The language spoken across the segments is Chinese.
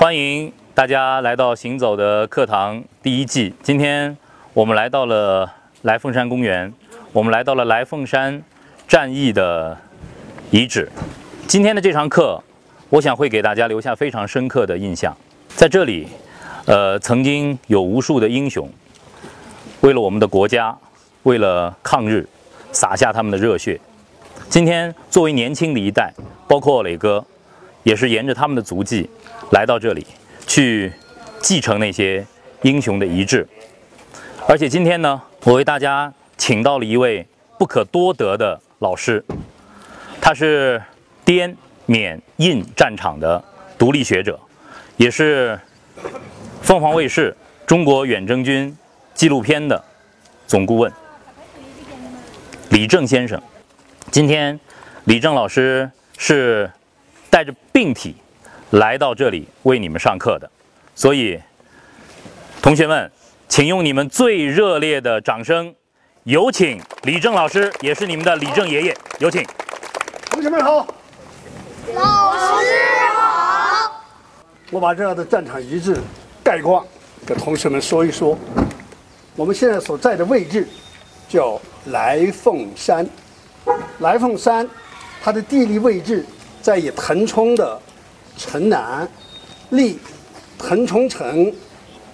欢迎大家来到《行走的课堂》第一季。今天我们来到了来凤山公园，我们来到了来凤山战役的遗址。今天的这堂课，我想会给大家留下非常深刻的印象。在这里，呃，曾经有无数的英雄，为了我们的国家，为了抗日，洒下他们的热血。今天，作为年轻的一代，包括磊哥，也是沿着他们的足迹来到这里，去继承那些英雄的遗志。而且今天呢，我为大家请到了一位不可多得的老师，他是滇缅印战场的独立学者，也是凤凰卫视中国远征军纪录片的总顾问李正先生。今天，李正老师是带着病体来到这里为你们上课的，所以，同学们，请用你们最热烈的掌声，有请李正老师，也是你们的李正爷爷，有请。同学们好，老师好，我把这样的战场遗址概况给同学们说一说。我们现在所在的位置叫来凤山。来凤山，它的地理位置在以腾冲的城南，离腾冲城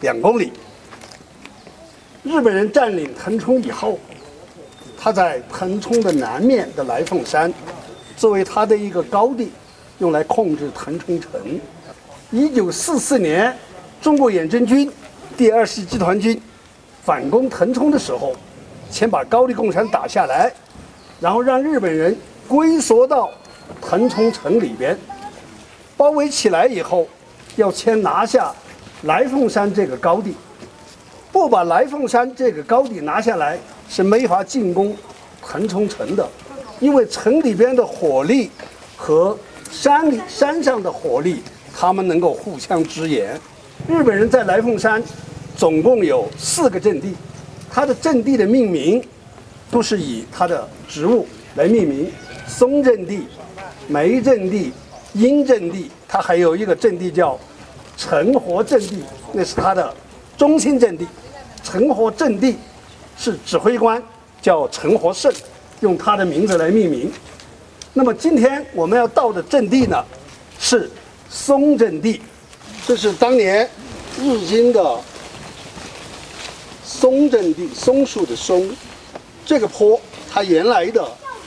两公里。日本人占领腾冲以后，他在腾冲的南面的来凤山，作为他的一个高地，用来控制腾冲城。一九四四年，中国远征军第二十集团军反攻腾冲的时候，先把高丽贡山打下来。然后让日本人龟缩到腾冲城里边，包围起来以后，要先拿下来凤山这个高地。不把来凤山这个高地拿下来，是没法进攻腾冲城的，因为城里边的火力和山里山上的火力，他们能够互相支援。日本人在来凤山总共有四个阵地，它的阵地的命名。都是以它的植物来命名，松阵地、梅阵地、阴阵地，它还有一个阵地叫城活阵地，那是它的中心阵地。城活阵地是指挥官叫陈活胜，用他的名字来命名。那么今天我们要到的阵地呢，是松阵地，这是当年日军的松阵地，松树的松。这个坡，它原来的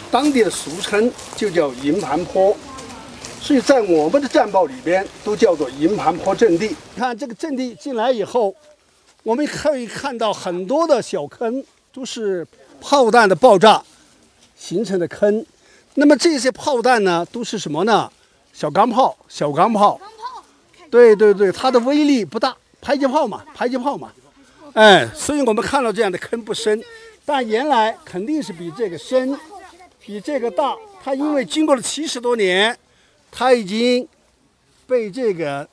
当地的俗称就叫营盘坡，所以在我们的战报里边都叫做营盘坡阵地。你看这个阵地进来以后，我们可以看到很多的小坑，都是炮弹的爆炸形成的坑。那么这些炮弹呢，都是什么呢？小钢炮，小钢炮。对对对，它的威力不大，迫击炮嘛，迫击炮嘛。哎，所以我们看到这样的坑不深。但原来肯定是比这个深，比这个大。它因为经过了七十多年，它已经被这个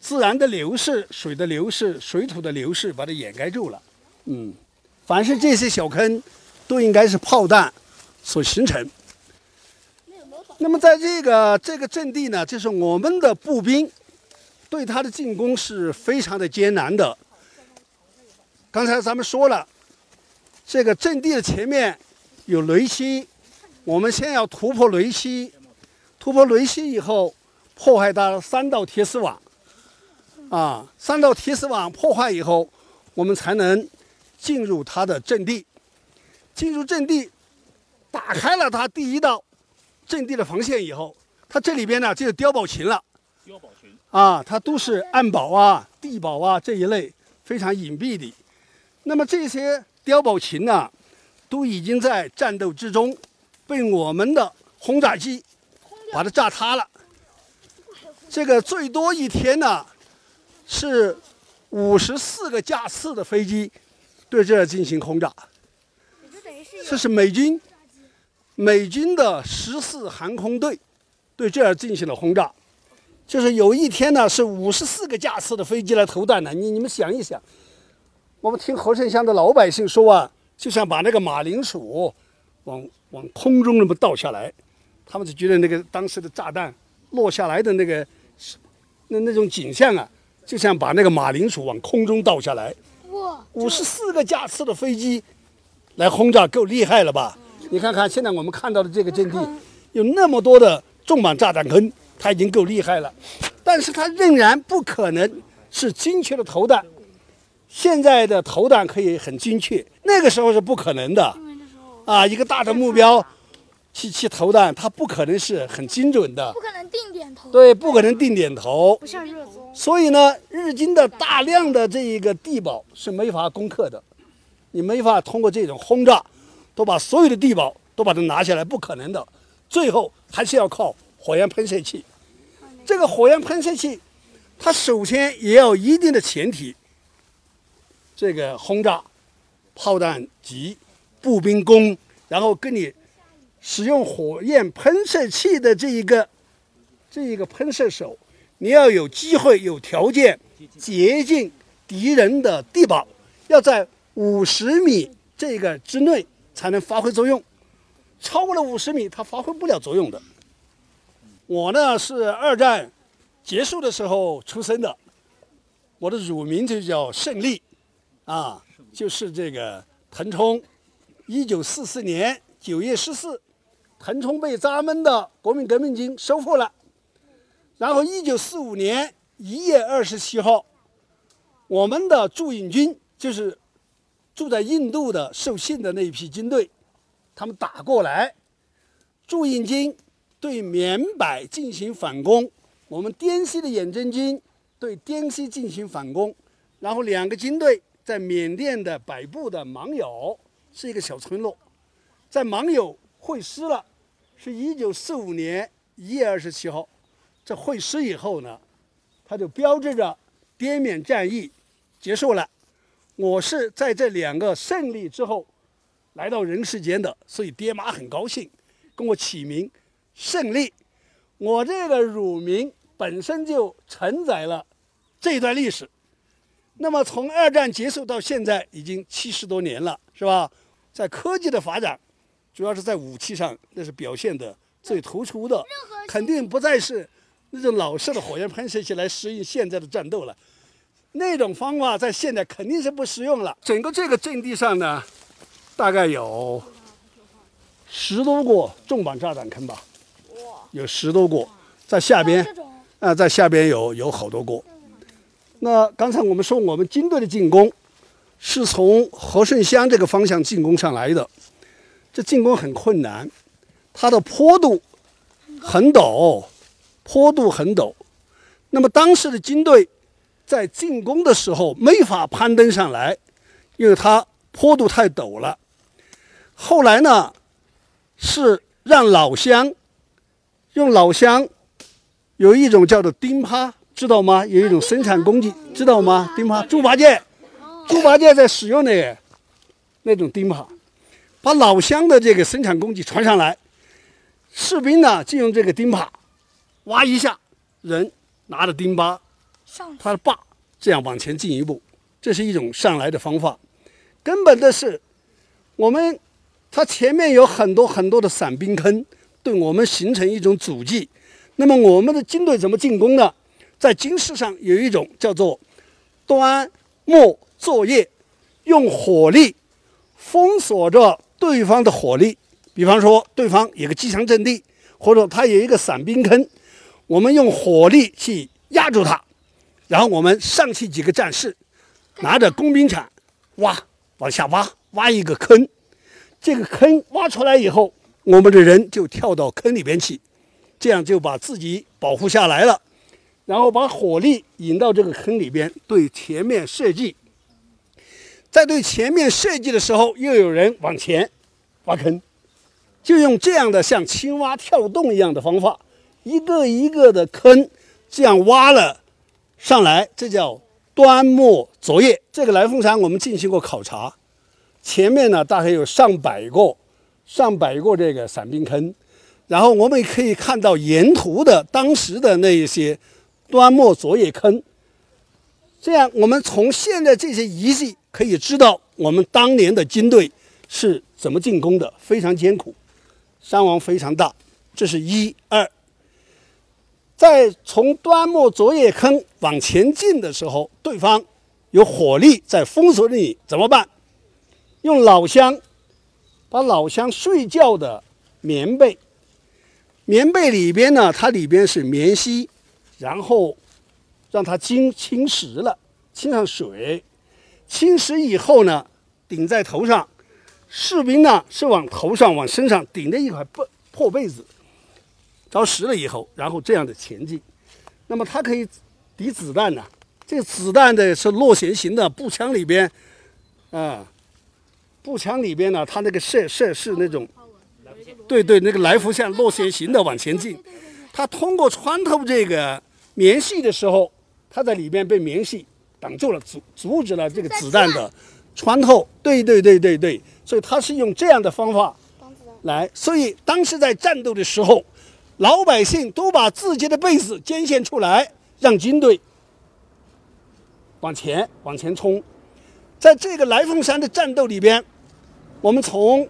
自然的流逝、水的流逝、水土的流逝把它掩盖住了。嗯，凡是这些小坑，都应该是炮弹所形成。那么在这个这个阵地呢，就是我们的步兵对它的进攻是非常的艰难的。刚才咱们说了。这个阵地的前面有雷溪，我们先要突破雷溪，突破雷溪以后，破坏它三道铁丝网，啊，三道铁丝网破坏以后，我们才能进入它的阵地。进入阵地，打开了它第一道阵地的防线以后，它这里边呢就有碉堡群了。碉堡群啊，它都是暗堡啊、地堡啊这一类非常隐蔽的。那么这些。碉堡群呢，都已经在战斗之中被我们的轰炸机把它炸塌了。这个最多一天呢是五十四个架次的飞机对这儿进行轰炸。这是美军美军的十四航空队对这儿进行了轰炸。就是有一天呢是五十四个架次的飞机来投弹的。你你们想一想。我们听和盛乡的老百姓说啊，就像把那个马铃薯往往空中那么倒下来，他们就觉得那个当时的炸弹落下来的那个那那种景象啊，就像把那个马铃薯往空中倒下来。哇，五十四个架次的飞机来轰炸，够厉害了吧？你看看现在我们看到的这个阵地，有那么多的重磅炸弹坑，它已经够厉害了。但是它仍然不可能是精确的投弹。现在的投弹可以很精确，那个时候是不可能的。啊，一个大的目标去去投弹，它不可能是很精准的不。可能定点投，对，不可能定点投。不像热搜。所以呢，日军的大量的这一个地堡是没法攻克的，你没法通过这种轰炸，都把所有的地堡都把它拿下来，不可能的。最后还是要靠火焰喷射器。这个火焰喷射器，它首先也要一定的前提，这个轰炸、炮弹及、步兵攻，然后跟你使用火焰喷射器的这一个这一个喷射手，你要有机会、有条件接近敌人的地堡，要在五十米这个之内才能发挥作用，超过了五十米，它发挥不了作用的。我呢是二战结束的时候出生的，我的乳名就叫胜利，啊，就是这个腾冲。一九四四年九月十四，腾冲被咱们的国民革命军收复了。然后，一九四五年一月二十七号，我们的驻印军就是住在印度的受信的那一批军队，他们打过来，驻印军对缅北进行反攻，我们滇西的远征军对滇西进行反攻，然后两个军队在缅甸的北部的芒友是一个小村落，在芒友会师了，是一九四五年一月二十七号。这会师以后呢，它就标志着滇缅战役结束了。我是在这两个胜利之后来到人世间的，所以爹妈很高兴，跟我起名胜利。我这个乳名本身就承载了这段历史。那么从二战结束到现在已经七十多年了，是吧？在科技的发展，主要是在武器上，那是表现的最突出的，肯定不再是那种老式的火焰喷射器来适应现在的战斗了。那种方法在现在肯定是不实用了。整个这个阵地上呢，大概有十多个重磅炸弹坑吧，有十多个，在下边啊，在下边有有好多个。那刚才我们说，我们军队的进攻是从和顺乡这个方向进攻上来的，这进攻很困难，它的坡度很陡，坡度很陡。那么当时的军队在进攻的时候没法攀登上来，因为它坡度太陡了。后来呢，是让老乡用老乡有一种叫做钉耙，知道吗？有一种生产工具，知道吗？钉耙，猪八戒，猪八戒在使用的那种钉耙，把老乡的这个生产工具传上来，士兵呢就用这个钉耙挖一下，人拿着钉耙，上他的把这样往前进一步，这是一种上来的方法。根本的是，我们它前面有很多很多的散兵坑，对我们形成一种阻击。那么我们的军队怎么进攻呢？在军事上有一种叫做端末作业，用火力封锁着对方的火力。比方说，对方有个机枪阵地，或者他有一个散兵坑，我们用火力去压住他，然后我们上去几个战士，拿着工兵铲挖，往下挖，挖一个坑。这个坑挖出来以后，我们的人就跳到坑里边去，这样就把自己保护下来了。然后把火力引到这个坑里边，对前面射击。在对前面设计的时候，又有人往前挖坑，就用这样的像青蛙跳洞一样的方法，一个一个的坑这样挖了上来，这叫端末作业。这个来凤山我们进行过考察，前面呢大概有上百个、上百个这个散兵坑，然后我们可以看到沿途的当时的那一些端末作业坑。这样，我们从现在这些遗迹可以知道，我们当年的军队是怎么进攻的，非常艰苦，伤亡非常大。这是一二。在从端木卓野坑往前进的时候，对方有火力在封锁着你，怎么办？用老乡把老乡睡觉的棉被，棉被里边呢，它里边是棉絮，然后让它浸侵蚀了，浸上水，侵蚀以后呢，顶在头上。士兵呢是往头上、往身上顶着一块破破被子，着实了以后，然后这样的前进。那么它可以抵子弹呢？这个子弹的是螺旋形的步枪里边，啊，步枪里边呢，它那个射射是那种，对对，那个来福线螺旋形的往前进。它通过穿透这个棉絮的时候，它在里边被棉絮挡住了，阻阻止了这个子弹的穿透。对对对对对。所以他是用这样的方法来，所以当时在战斗的时候，老百姓都把自己的被子捐献出来，让军队往前往前冲。在这个来凤山的战斗里边，我们从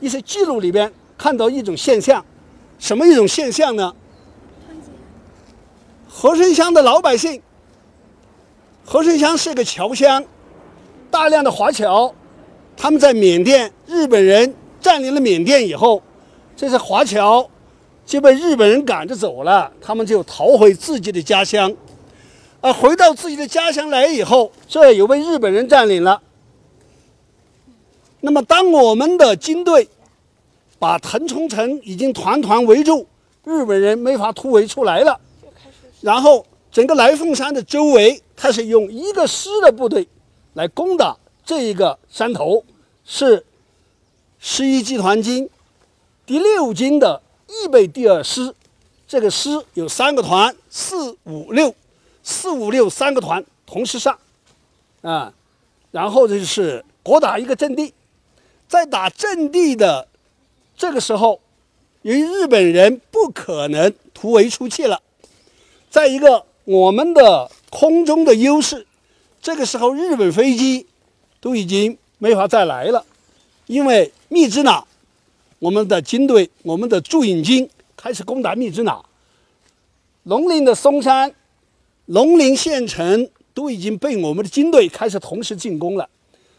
一些记录里边看到一种现象，什么一种现象呢？和顺乡的老百姓，和顺乡是个侨乡，大量的华侨。他们在缅甸，日本人占领了缅甸以后，这些华侨就被日本人赶着走了，他们就逃回自己的家乡。啊回到自己的家乡来以后，这又被日本人占领了。那么，当我们的军队把腾冲城已经团团围住，日本人没法突围出来了。然后，整个来凤山的周围，他是用一个师的部队来攻打。这一个山头是十一集团军第六军的预备第二师，这个师有三个团，四五六，四五六三个团同时上，啊，然后就是各打一个阵地，在打阵地的这个时候，由于日本人不可能突围出去了，在一个我们的空中的优势，这个时候日本飞机。都已经没法再来了，因为密支那，我们的军队，我们的驻印军开始攻打密支那。龙陵的松山、龙陵县城都已经被我们的军队开始同时进攻了，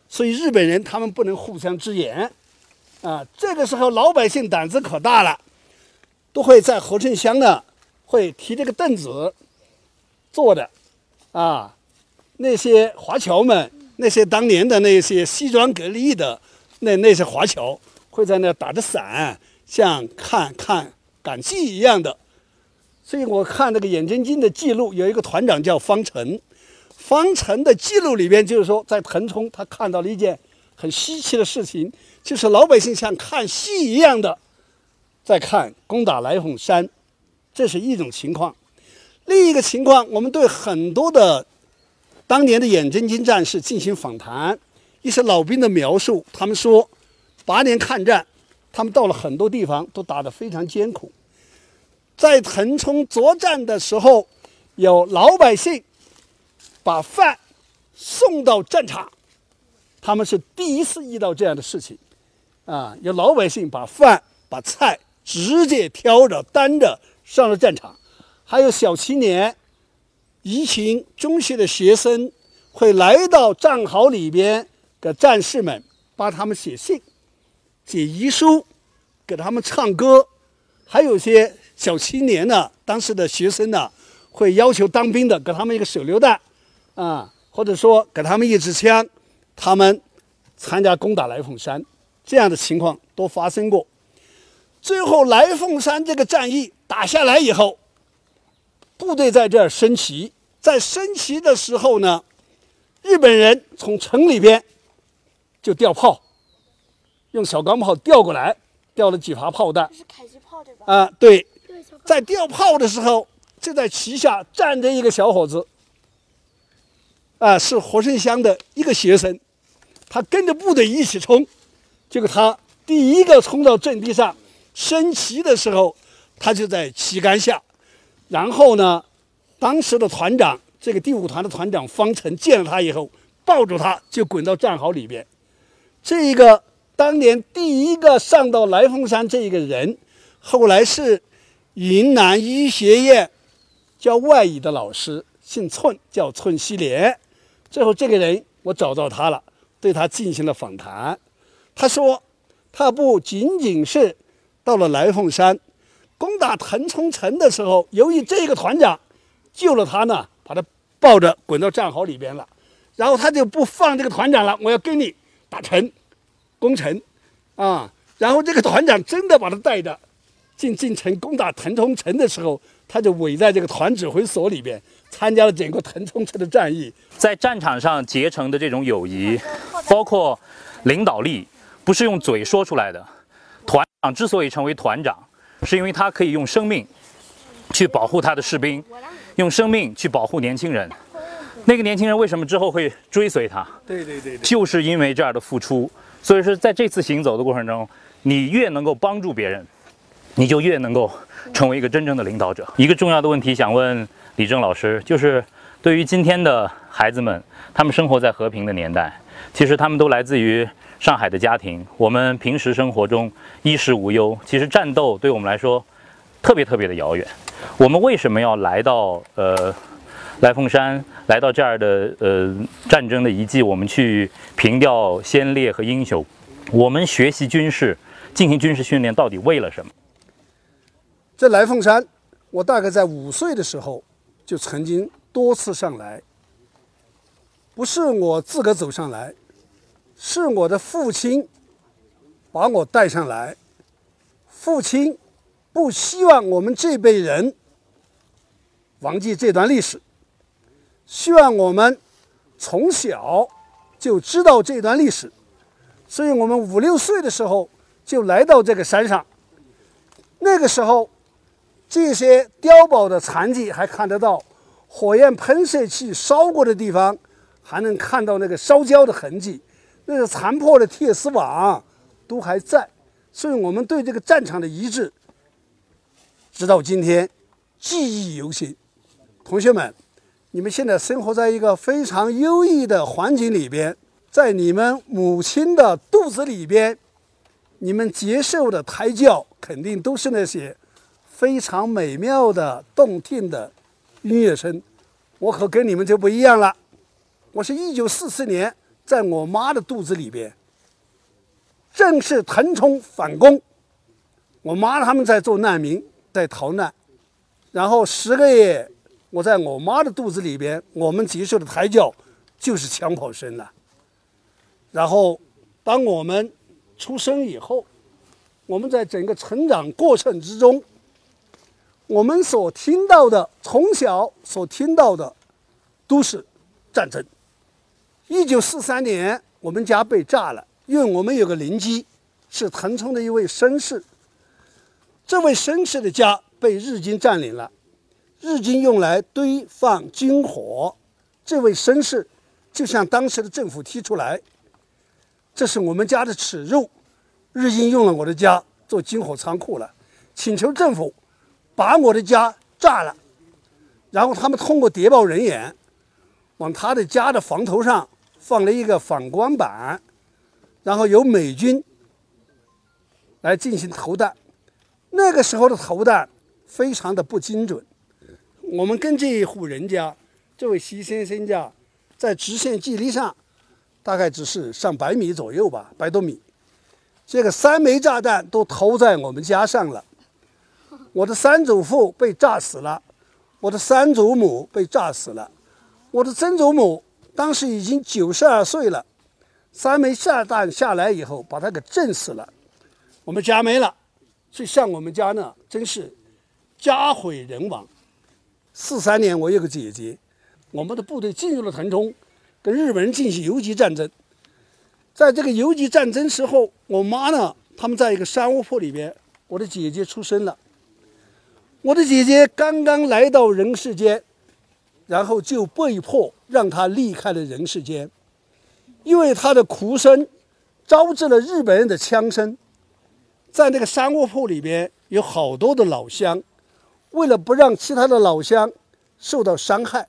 所以日本人他们不能互相支援，啊，这个时候老百姓胆子可大了，都会在和顺乡呢，会提这个凳子做的，啊，那些华侨们。那些当年的那些西装革履的那那些华侨，会在那打着伞，像看看赶集一样的。所以我看那个眼真经的记录，有一个团长叫方成，方成的记录里边就是说，在腾冲他看到了一件很稀奇的事情，就是老百姓像看戏一样的在看攻打来凤山，这是一种情况。另一个情况，我们对很多的。当年的远征军战士进行访谈，一些老兵的描述，他们说，八年抗战，他们到了很多地方都打得非常艰苦。在腾冲作战的时候，有老百姓把饭送到战场，他们是第一次遇到这样的事情，啊，有老百姓把饭把菜直接挑着担着上了战场，还有小青年。一群中学的学生会来到战壕里边，给战士们帮他们写信、写遗书，给他们唱歌。还有些小青年呢，当时的学生呢，会要求当兵的给他们一个手榴弹，啊，或者说给他们一支枪，他们参加攻打来凤山，这样的情况都发生过。最后来凤山这个战役打下来以后。部队在这儿升旗，在升旗的时候呢，日本人从城里边就调炮，用小钢炮调过来，调了几发炮弹。是迫击炮对吧？啊，对。在调炮的时候，就在旗下站着一个小伙子，啊，是和顺乡的一个学生，他跟着部队一起冲，结果他第一个冲到阵地上升旗的时候，他就在旗杆下。然后呢，当时的团长，这个第五团的团长方成见了他以后，抱住他就滚到战壕里边。这一个当年第一个上到来凤山这一个人，后来是云南医学院教外语的老师，姓寸，叫寸西莲。最后这个人我找到他了，对他进行了访谈。他说，他不仅仅是到了来凤山攻打腾冲城的时候，由于这个团长救了他呢，把他抱着滚到战壕里边了，然后他就不放这个团长了，我要跟你打城攻城啊！然后这个团长真的把他带着进进城攻打腾冲城的时候，他就围在这个团指挥所里边，参加了整个腾冲城的战役。在战场上结成的这种友谊，包括领导力，不是用嘴说出来的。团长之所以成为团长，是因为他可以用生命去保护他的士兵，用生命去保护年轻人。那个年轻人为什么之后会追随他？对对对对，就是因为这样的付出。所以说，在这次行走的过程中，你越能够帮助别人，你就越能够成为一个真正的领导者。一个重要的问题想问李正老师，就是对于今天的孩子们，他们生活在和平的年代，其实他们都来自于上海的家庭。我们平时生活中衣食无忧，其实战斗对我们来说特别特别的遥远。我们为什么要来到呃来凤山，来到这儿的呃战争的遗迹，我们去凭吊先烈和英雄？我们学习军事，进行军事训练，到底为了什么？这来凤山，我大概在五岁的时候就曾经多次上来，不是我自个走上来，是我的父亲把我带上来。父亲不希望我们这辈人忘记这段历史，希望我们从小就知道这段历史，所以我们五六岁的时候就来到这个山上。那个时候，这些碉堡的残迹还看得到，火焰喷射器烧过的地方还能看到那个烧焦的痕迹，那个残破的铁丝网都还在，所以我们对这个战场的遗址，直到今天记忆犹新。同学们，你们现在生活在一个非常优异的环境里边，在你们母亲的肚子里边，你们接受的胎教肯定都是那些非常美妙的、动听的音乐声。我可跟你们就不一样了，我是一九四四年在我妈的肚子里边，正是腾冲反攻，我妈他们在做难民，在逃难，然后十个月，我在我妈的肚子里边，我们接受的胎教就是枪炮声了。然后，当我们出生以后，我们在整个成长过程之中，我们所听到的，从小所听到的，都是战争。一九四三年，我们家被炸了，因为我们有个邻居是腾冲的一位绅士，这位绅士的家被日军占领了，日军用来堆放军火，这位绅士就向当时的政府提出来，这是我们家的耻辱，日军用了我的家做军火仓库了，请求政府把我的家炸了，然后他们通过谍报人员往他的家的房头上放了一个反光板，然后由美军来进行投弹。那个时候的投弹非常的不精准，我们跟这一户人家，这位习先生家，在直线距离上大概只是上百米左右吧，百多米。这个三枚炸弹都投在我们家上了，我的三祖父被炸死了，我的三祖母被炸死了，我的曾祖母当时已经九十二岁了，三枚炸弹下来以后把他给震死了，我们家没了，所以像我们家呢，真是家毁人亡。四三年我有个姐姐，我们的部队进入了腾冲，跟日本人进行游击战争。在这个游击战争时候，我妈呢，他们在一个山窝铺里边，我的姐姐出生了。我的姐姐刚刚来到人世间，然后就被迫让他离开了人世间，因为他的哭声招致了日本人的枪声。在那个山窝铺里边有好多的老乡，为了不让其他的老乡受到伤害，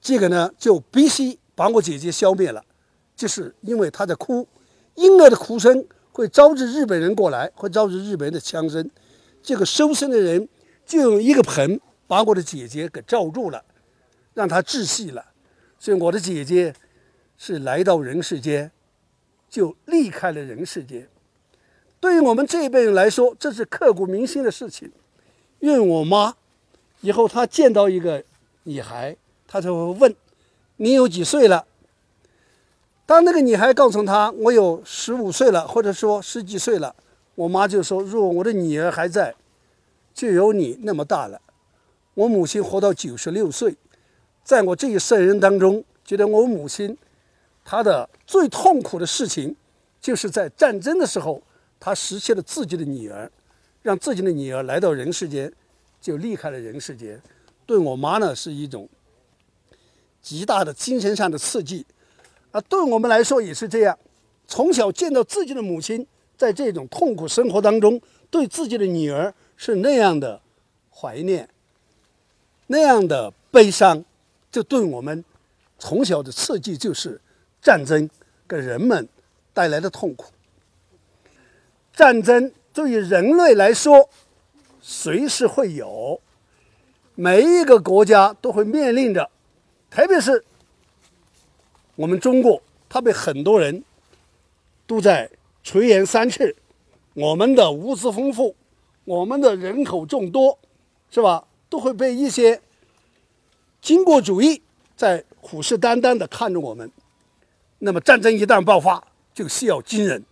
这个呢就必须把我姐姐消灭了。就是因为她在哭，婴儿的哭声会招致日本人过来，会招致日本人的枪声。这个收身的人就用一个盆把我的姐姐给罩住了，让她窒息了，所以我的姐姐是来到人世间，就离开了人世间。对于我们这一辈人来说，这是刻骨铭心的事情。因为我妈以后她见到一个女孩，她就会问：“你有几岁了？”当那个女孩告诉她：“我有十五岁了，或者说十几岁了。”我妈就说：“如果我的女儿还在，就有你那么大了。”我母亲活到九十六岁，在我这一生人当中，觉得我母亲她的最痛苦的事情，就是在战争的时候，她失去了自己的女儿。让自己的女儿来到人世间，就离开了人世间，对我妈呢是一种极大的精神上的刺激，啊，对我们来说也是这样。从小见到自己的母亲在这种痛苦生活当中，对自己的女儿是那样的怀念，那样的悲伤，这对我们从小的刺激就是战争给人们带来的痛苦，战争。对于人类来说，随时会有，每一个国家都会面临着，特别是我们中国，它被很多人都在垂涎三尺。我们的物资丰富，我们的人口众多，是吧？都会被一些军国主义在虎视眈眈地看着我们。那么战争一旦爆发，就需要军人。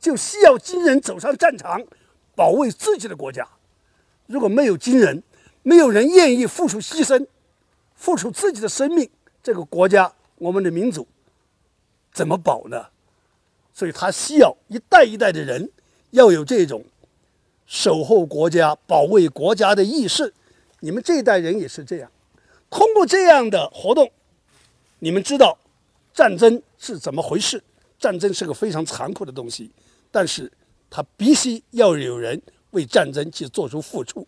就需要军人走上战场，保卫自己的国家。如果没有军人，没有人愿意付出牺牲，付出自己的生命，这个国家，我们的民族怎么保呢？所以他需要一代一代的人要有这种守候国家、保卫国家的意识。你们这一代人也是这样。通过这样的活动，你们知道战争是怎么回事？战争是个非常残酷的东西。但是，它必须要有人为战争去做出付出。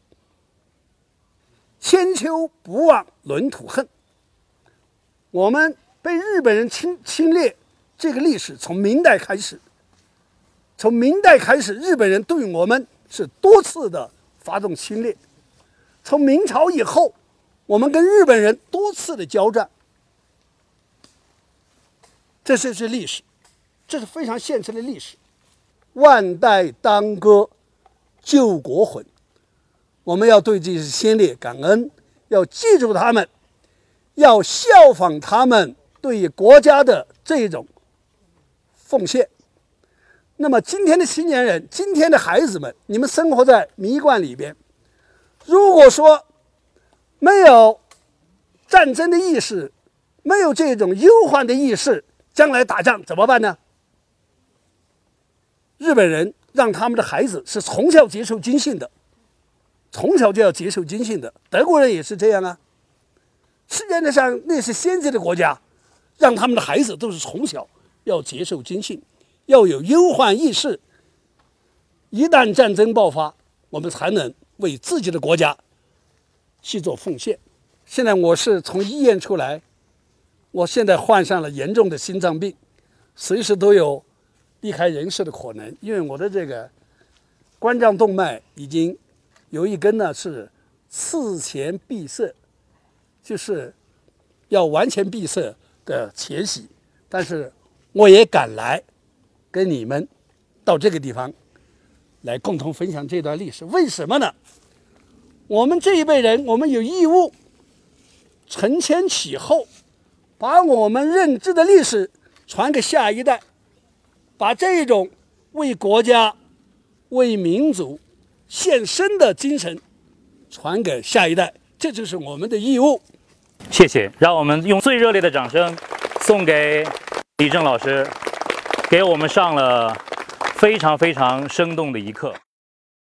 千秋不忘领土恨。我们被日本人侵侵略，这个历史从明代开始。从明代开始，日本人对我们是多次的发动侵略。从明朝以后，我们跟日本人多次的交战。这就是历史，这是非常现实的历史。万代当歌，救国魂。我们要对这些先烈感恩，要记住他们，要效仿他们对国家的这种奉献。那么，今天的青年人，今天的孩子们，你们生活在迷观里边，如果说没有战争的意识，没有这种忧患的意识，将来打仗怎么办呢？日本人让他们的孩子是从小接受军训的，从小就要接受军训的。德国人也是这样啊。世界上那些先进的国家，让他们的孩子都是从小要接受军训，要有忧患意识。一旦战争爆发，我们才能为自己的国家去做奉献。现在我是从医院出来，我现在患上了严重的心脏病，随时都有。离开人世的可能，因为我的这个冠状动脉已经有一根呢是次前闭塞，就是要完全闭塞的前夕。但是我也赶来跟你们到这个地方来共同分享这段历史。为什么呢？我们这一辈人，我们有义务承前启后，把我们认知的历史传给下一代。把这一种为国家、为民族献身的精神传给下一代，这就是我们的义务。谢谢，让我们用最热烈的掌声送给李正老师，给我们上了非常非常生动的一课。